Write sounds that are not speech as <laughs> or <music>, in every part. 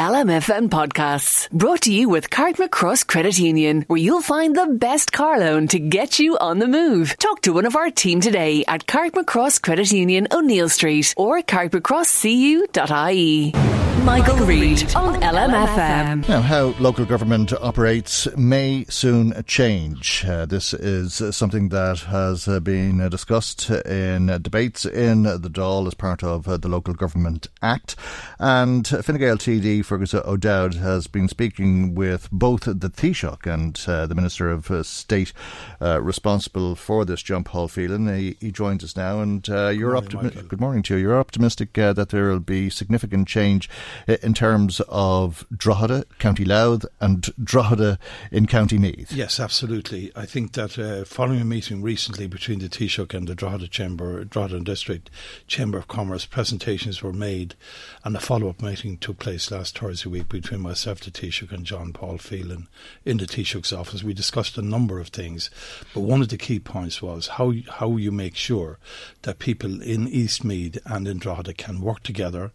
LMFM podcasts brought to you with Carrickmacross Credit Union, where you'll find the best car loan to get you on the move. Talk to one of our team today at Carrickmacross Credit Union, O'Neill Street, or carrickmacrosscu.ie. Michael Reade on LMFM. Now, how local government operates may soon change. Uh, this is uh, something that has uh, been uh, discussed in uh, debates in the Dáil as part of uh, the Local Government Act. And Fine Gael TD Fergus O'Dowd has been speaking with both the Taoiseach and the Minister of State responsible for this jump, Paul Phelan. He, he joins us now, and you're optimistic. Good morning to you. You're optimistic that there will be significant change in terms of Drogheda, County Louth, and Drogheda in County Meath. Yes, absolutely. I think that uh, following a meeting recently between the Taoiseach and the Drogheda Chamber, Drogheda District Chamber of Commerce, presentations were made, and a follow-up meeting took place last Thursday week between myself, the Taoiseach, and John Paul Phelan in the Taoiseach's office. We discussed a number of things, but one of the key points was how how you make sure that people in East Meath and in Drogheda can work together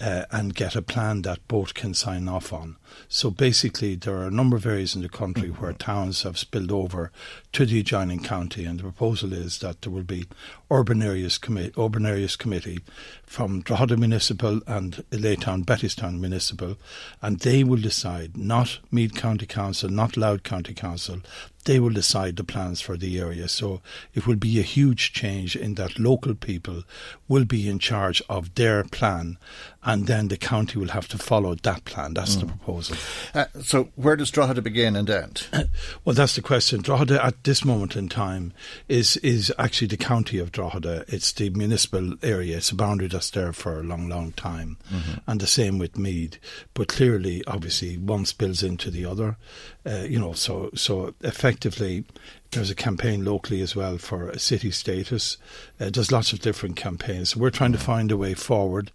uh, and get a plan that both can sign off on. So basically, there are a number of areas in the country mm-hmm. where towns have spilled over to the adjoining county, and the proposal is that there will be urban areas committee, urban areas committee from Drogheda Municipal and Laytown Bettystown Municipal, and they will decide, not Meath County Council, not Louth County Council, they will decide the plans for the area. So it will be a huge change in that local people will be in charge of their plan, and then the county will have to follow that plan. That's mm. the proposal. Uh, so where does Drogheda begin and end? <coughs> well, that's the question. Drogheda at this moment in time is is actually the county of Drogheda. It's the municipal area. It's a boundary that's there for a long, long time, mm-hmm. and the same with Meath. But clearly, obviously, one spills into the other. Uh, you know, so so effectively, there's a campaign locally as well for a city status. Uh, there's lots of different campaigns. So we're trying to find a way forward,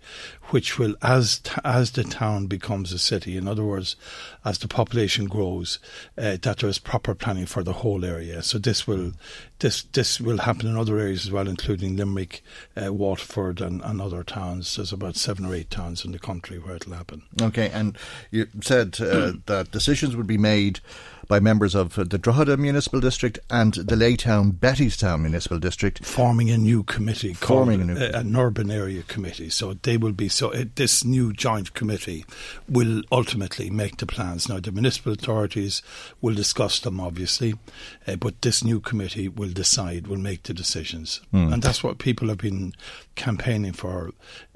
which will, as t- as the town becomes a city, in other words, as the population grows, uh, that there is proper planning for the whole area. So this will this this will happen in other areas as well, including Limerick, uh, Waterford, and, and other towns. There's about seven or eight towns in the country where it'll happen. Okay, and you said uh, <clears throat> that decisions would be made by members of the Drogheda Municipal District and the Laytown Bettystown Municipal District, forming a new committee, forming a new, an urban area committee. So they will be so it, this new joint committee will ultimately make the plans. Now the municipal authorities will discuss them, obviously, uh, but this new committee will decide, will make the decisions, mm. and that's what people have been campaigning for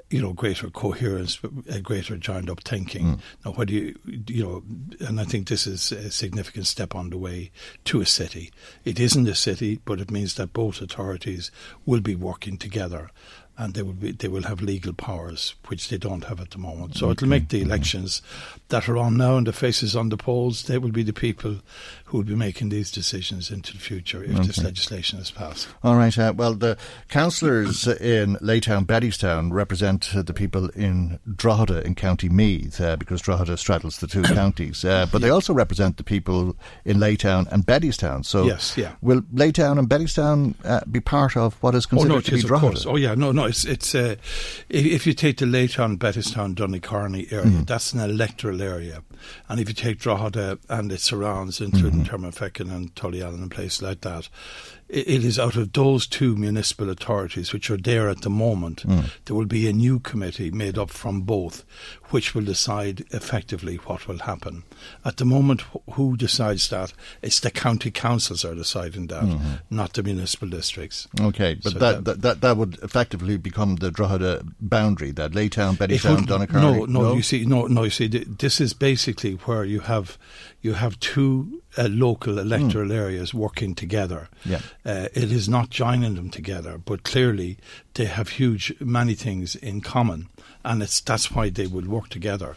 you know, greater coherence, a greater joined up thinking. Mm. Now, what do you, you know, and I think this is a significant step on the way to a city. It isn't a city, but it means that both authorities will be working together and they will be they will have legal powers which they don't have at the moment. So okay. it'll make the elections that are on now and the faces on the polls. They will be the people who will be making these decisions into the future if okay. this legislation is passed. All right. Uh, well, the councillors in Laytown, Bettystown represent uh, the people in Drogheda in County Meath uh, because Drogheda straddles the two <coughs> counties. Uh, but yeah. they also represent the people in Laytown and Bettystown. So yes, yeah. will Laytown and Bettystown uh, be part of what is considered oh, no, to be Drogheda? Oh yeah, no, no no, it's it's uh, if, if you take the Laytown, Bettystown, Donacarney area, Mm. that's an electoral area, and if you take Drogheda and its surrounds, including Mm-hmm. Termonfeckin and Tullyallen and places like that, it, is out of those two municipal authorities which are there at the moment. Mm. There will be a new committee made up from both, which will decide effectively what will happen. At the moment, who decides that? It's the county councils are deciding that, not the municipal districts. Okay, but So that, that- that, that would effectively become the Drogheda boundary, that Laytown, It Bettystown, would- Donacarney. No, no, you see, no, no, you see, this is basically where you have you have two uh, local electoral areas working together. Yeah. Uh, it is not joining them together, but clearly they have huge many things in common, and it's that's why they would work together,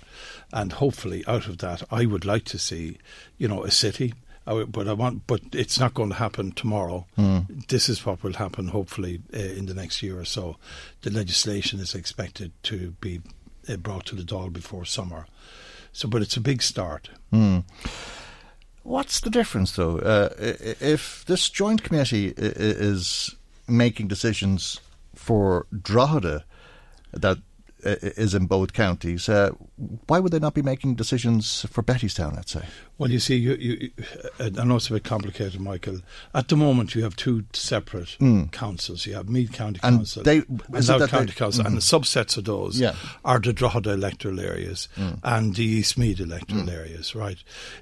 and hopefully out of that, I would like to see, you know, a city. I But I want, but it's not going to happen tomorrow. This is what will happen, hopefully, uh, in the next year or so. The legislation is expected to be uh, brought to the Dáil before summer. So, but it's a big start. What's the difference, though? Uh, if this joint committee is making decisions for Drogheda that is in both counties, uh, why would they not be making decisions for Bettystown, let's say? Well, you see, you, you, uh, I know it's a bit complicated, Michael. At the moment, you have two separate councils. You have Meath County And Council they- and is it Louth that County they- Council, and the subsets of those Yeah. are the Drogheda electoral areas and the East Meath electoral areas, right?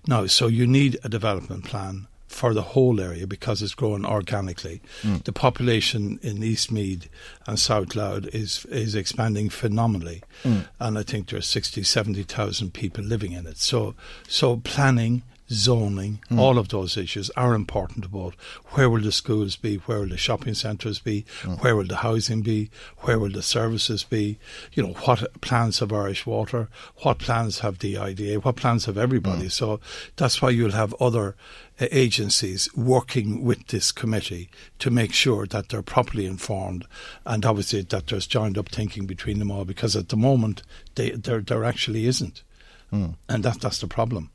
Now, so you need a development plan for the whole area because it's growing organically. Mm. The population in East Meath and South Louth is is expanding phenomenally, mm. and I think there are 60, 70,000 people living in it. So, so planning. Zoning, hmm. all of those issues are important about where will the schools be, where will the shopping centres be, hmm. where will the housing be, where will the services be, you know, what plans have Irish Water, what plans have the IDA, what plans have everybody. Hmm. So that's why you'll have other uh, agencies working with this committee to make sure that they're properly informed. And obviously that there's joined up thinking between them all because at the moment they, there, there actually isn't. And that, that's the problem.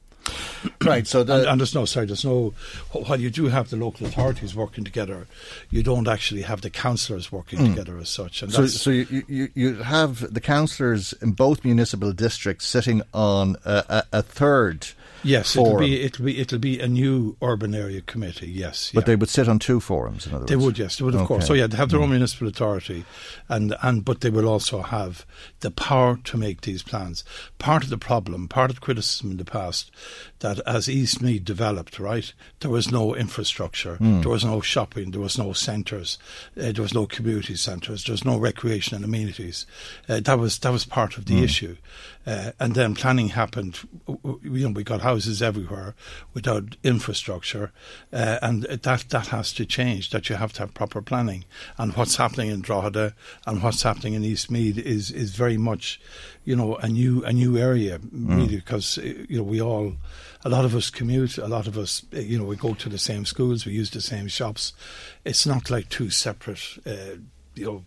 Right, so the, And, and there's no, sorry, there's no, while you do have the local authorities working together, you don't actually have the councillors working hmm. together as such. And So, so you, you, you have the councillors in both municipal districts sitting on a, a, a third yes, it'll be, it'll be, it'll be a new urban area committee, yes. but yeah. they would sit on two forums. In other They would, yes, they would, of course. So yeah, they have their own municipal authority, and and but they will also have the power to make these plans. Part of the problem, part of the criticism in the past, that as East Meath developed, right, there was no infrastructure, Hmm. there was no shopping, there was no centres, uh, there was no community centres, there was no recreation and amenities. Uh, that was that was part of the Hmm. issue, uh, and then planning happened. You know, we got houses everywhere without infrastructure, uh, and that that has to change. That you have to have proper planning. And what's happening in Drogheda and what's happening in East Meath is is very much, you know, a new a new area really because uh, you know we all. A lot of us commute. A lot of us, uh, you know, we go to the same schools. We use the same shops. It's not like two separate, uh, you know,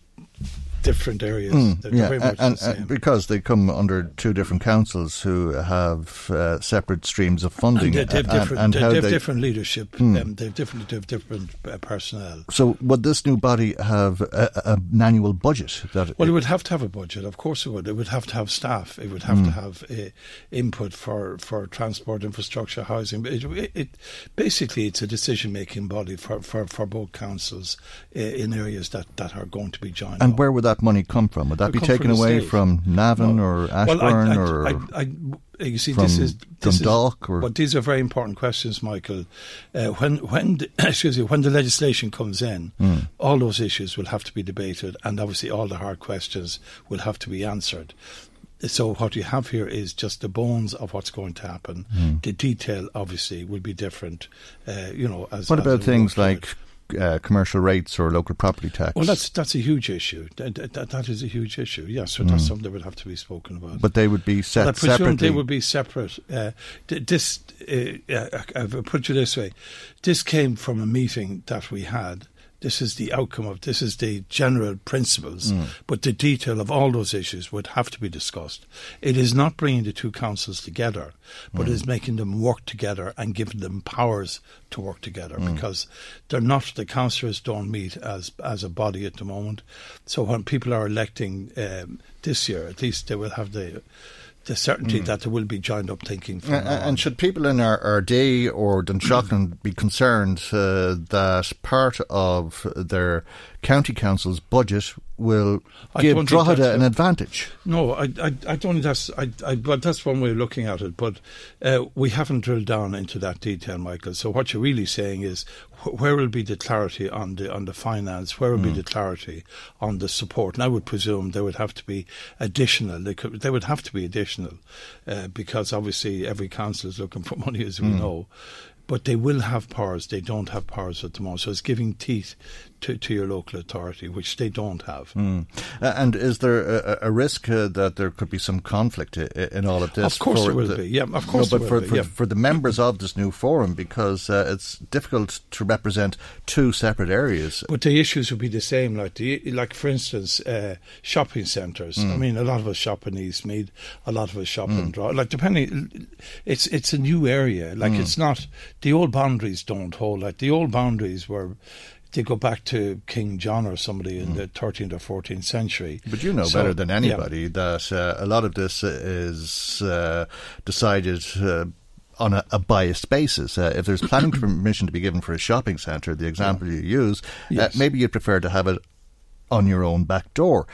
different areas. Hmm. Yeah, and, the same. and because they come under two different councils who have uh, separate streams of funding, And they, they've different, and they, how they've they- Hmm. different leadership. Um, they've different, they've different uh, personnel. So, would this new body have a, a, an annual budget? That Well, it would have to have a budget. Of course, it would. It would have to have staff. It would have Hmm. to have uh, input for, for transport, infrastructure, housing. It, it, it basically it's a decision making body for, for, for both councils uh, in areas that, that are going to be joined. and up. where would that money come from? Would that be taken away state. from Navan or Ashbourne well, I, I, or? I, you see, from this is this or- But these are very important questions, Michael. Uh, when when the, <coughs> excuse me, when the legislation comes in, Hmm. all those issues will have to be debated, and obviously all the hard questions will have to be answered. So what you have here is just the bones of what's going to happen. Hmm. The detail, obviously, will be different. Uh, you know, as what as about things like. Uh, commercial rates or local property tax? Well, that's that's a huge issue. That, that, that is a huge issue. Yes, so that's something that would have to be spoken about. Hmm. but they would be set But I presume separately. they would be separate. Uh, this, uh, uh, I'll put you this way: this came from a meeting that we had. This is the outcome of this is the general principles, mm. but the detail of all those issues would have to be discussed. It is not bringing the two councils together, but mm. is making them work together and giving them powers to work together mm. because they're not the councillors don't meet as as a body at the moment. So when people are electing um, this year, at least they will have the the certainty mm. that there will be joined up thinking. Uh, and should people in our, day or Dunshaughlin be concerned uh, that part of their county council's budget will give Drogheda an advantage. No, I, I, I don't think that's, I, I, but that's one way of looking at it. But uh, we haven't drilled down into that detail, Michael. So what you're really saying is, wh- where will be the clarity on the on the finance? Where will mm. be hmm. the clarity on the support? And I would presume there would have to be additional. They could, they would have to be additional, uh, because obviously every council is looking for <laughs> money, as we mm. know but they will have powers. They don't have powers at the moment. So it's giving teeth to, to your local authority, which they don't have. Mm. Uh, and is there a, a risk uh, that there could be some conflict in all of this? Of course there will the, be. Yeah, of course. No, but for, for, yeah. for, the members of this new forum, because uh, it's difficult to represent two separate areas. But the issues would be the same. Like, the, like for instance, uh, shopping centres. Mm. I mean, a lot of us shop in East Meath, a lot of us shop mm. in Draw. Like, depending, it's it's a new area. Like, mm. it's not the old boundaries don't hold. Like the old boundaries were they go back to King John or somebody in mm. the 13th or 14th century. But you know so, better than anybody yeah. that uh, a lot of this is uh, decided. Uh, on a, a, biased basis. Uh, if there's planning <clears throat> permission to be given for a shopping centre, the example yeah. you use, uh, maybe you'd prefer to have it on your own back door.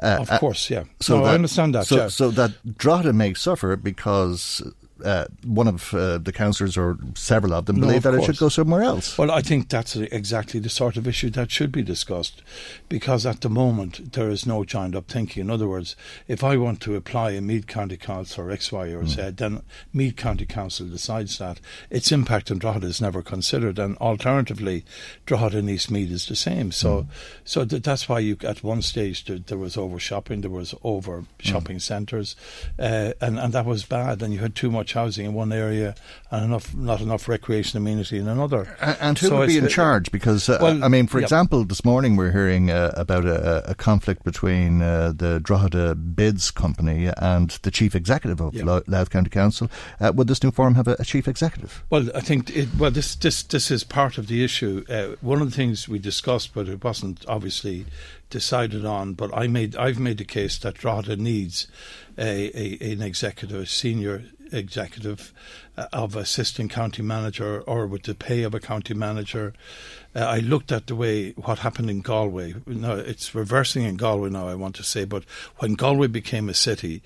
Uh, of course, yeah. So no, that, I understand that. So, yeah. so that Drogheda may suffer because uh, one of uh, the councillors or several of them no, believe of that course. it should go somewhere else. Well, I think that's exactly the sort of issue that should be discussed because at the moment there is no joined up thinking. In other words, if I want to apply a Meath County Council or X, Y, or Z, mm. then Meath County Council decides that. Its impact on Drogheda is never considered, and alternatively, Drogheda and East Meath is the same. So, mm. so th- that's why you at one stage there, there was over shopping, there was over mm. shopping mm. centres, uh, and and that was bad, and you had too much housing in one area and enough not enough recreation amenity in another. And, and who so would be in charge? Because uh, well, I mean, for example, this morning we're hearing uh, about a, a, conflict between uh, the Drogheda Bids Company and the chief executive of. Louth County Council. Uh, would this new forum have a, a, chief executive? Well, I think it, well this this this is part of the issue. Uh, one of the things we discussed, but it wasn't obviously decided on. But I made I've made the case that Drogheda needs a, a an executive, a senior executive of assistant county manager or with the pay of a county manager. Uh, I looked at the way what happened in Galway. No, it's reversing in Galway now. I want to say, but when Galway became a city,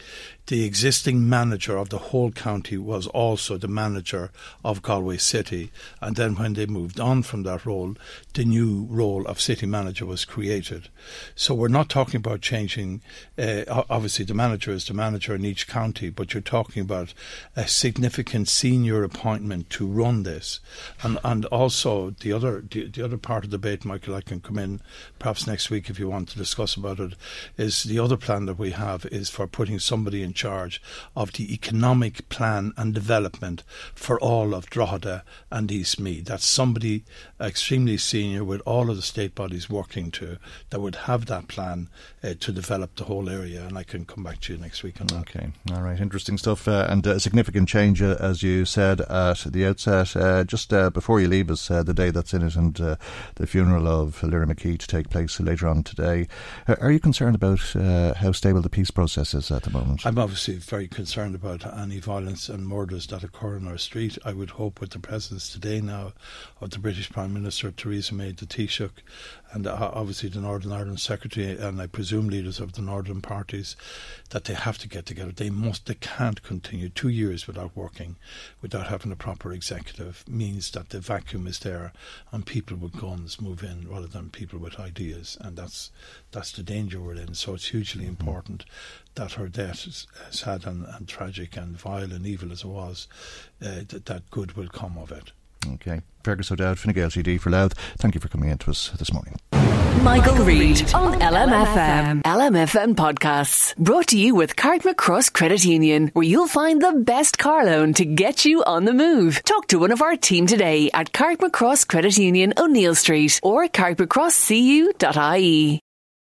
the existing manager of the whole county was also the manager of Galway City. And then when they moved on from that role, the new role of city manager was created. So we're not talking about changing, uh, obviously, the manager is the manager in each county, but you're talking about a significant senior appointment to run this. And, and also, the other, the, the other part of the debate, Michael, I can come in perhaps next week if you want to discuss about it, is the other plan that we have is for putting somebody in charge of the economic plan and development for all of Drogheda and East Meath. That's somebody extremely senior with all of the state bodies working to that would have that plan uh, to develop the whole area. And I can come back to you next week on that. Okay, all right, interesting stuff uh, and a significant change, uh, as you said at the outset. Uh, just uh, before you leave us, uh, the day that's in it and the funeral of Lyra McKee to take place later on today. are you concerned about how stable the peace process is at the moment? I'm obviously very concerned about any violence and murders that occur in our street. I would hope with the presence today now of the British Prime Minister Theresa May, the Taoiseach, and uh, obviously the Northern Ireland Secretary, and I presume leaders of the Northern parties, that they have to get together. They must, they can't continue two years without working, without having a proper executive. Means that the vacuum is there, and people with guns move in rather than people with ideas, and that's that's the danger we're in. So it's hugely mm-hmm. important that her death, sad and, and, tragic and vile and evil as it was, uh, that, that good will come of it. Okay. Fergus O'Dowd, Fine Gael TD for Louth. Thank you for coming in to us this morning. Michael, Reade on LMFM. LMFM podcasts brought to you with Carrickmacross Credit Union, where you'll find the best car loan to get you on the move. Talk to one of our team today at Carrickmacross Credit Union, O'Neill Street, or carrickmacrosscu.ie.